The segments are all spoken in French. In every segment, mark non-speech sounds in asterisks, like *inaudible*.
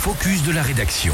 focus de la rédaction.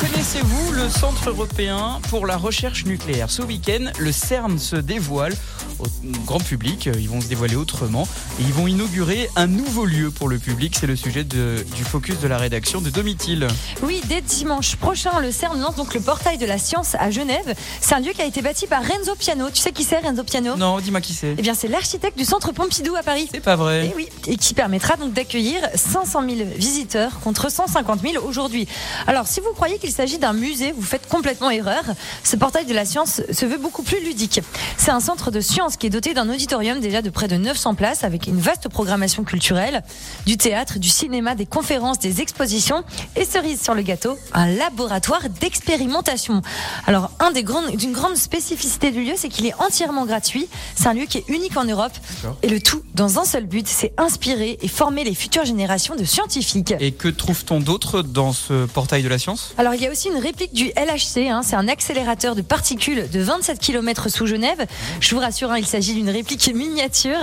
Connaissez-vous le Centre européen pour la recherche nucléaire? Ce week-end, le CERN se dévoile au grand public. Ils vont se dévoiler autrement et ils vont inaugurer un nouveau lieu pour le public. C'est le sujet de- du focus de la rédaction de Domitil. Oui, dès dimanche prochain, le CERN lance donc le portail de la science à Genève. C'est un lieu qui a été bâti par Renzo Piano. Tu sais qui c'est Renzo Piano? Non, dis-moi qui c'est. Eh bien, c'est l'architecte du Centre Pompidou à Paris. C'est pas Et vrai. oui, et qui permettra donc d'accueillir 500 000 visiteurs contre 150 000 aujourd'hui. Alors, si vous croyez qu'il s'agit d'un musée, vous faites complètement erreur. Ce portail de la science se veut beaucoup plus ludique. C'est un centre de qui est doté d'un auditorium déjà de près de 900 places avec une vaste programmation culturelle, du théâtre, du cinéma, des conférences, des expositions et cerise sur le gâteau, un laboratoire d'expérimentation. Alors, un des grandes, d'une grande spécificité du lieu, c'est qu'il est entièrement gratuit. C'est un lieu qui est unique en Europe. Et le tout dans un seul but, c'est inspirer et former les futures générations de scientifiques. Et que trouve-t-on d'autre dans ce portail de la science? Alors il y a aussi une réplique du LHC, hein, c'est un accélérateur de particules de 27 km sous Genève. Je vous rassure, hein, il s'agit d'une réplique miniature.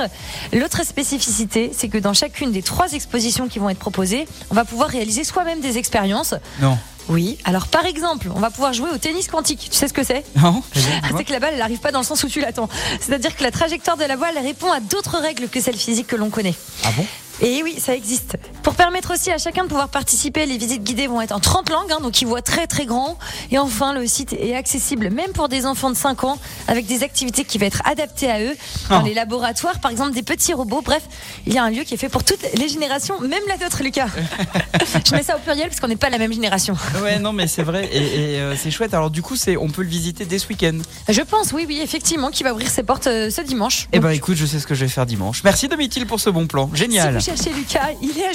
L'autre spécificité, c'est que dans chacune des trois expositions qui vont être proposées, on va pouvoir réaliser soi-même des expériences. Non. Oui, alors par exemple, on va pouvoir jouer au tennis quantique. Tu sais ce que c'est? Non Ah, c'est que la balle, elle n'arrive pas dans le sens où tu l'attends. C'est-à-dire que la trajectoire de la voile elle répond à d'autres règles que celles physiques que l'on connaît. Ah bon? Et oui, ça existe. Pour permettre aussi à chacun de pouvoir participer, les visites guidées vont être en 30 langues, hein, donc ils voient très très grand. Et enfin, le site est accessible même pour des enfants de 5 ans, avec des activités qui vont être adaptées à eux. Dans Oh. les laboratoires, par exemple, des petits robots. Bref, il y a un lieu qui est fait pour toutes les générations, même la nôtre, Lucas. *laughs* Je mets ça au pluriel parce qu'on n'est pas la même génération. Ouais, non, mais c'est vrai et, et, euh, c'est chouette. Alors du coup, c'est on peut le visiter dès ce week-end. Je pense, oui, oui, effectivement, qui va ouvrir ses portes euh, ce dimanche. Eh ben, écoute, je sais ce que je vais faire dimanche. Merci Domitil pour ce bon plan. Génial. Vous cherchez Lucas, il est à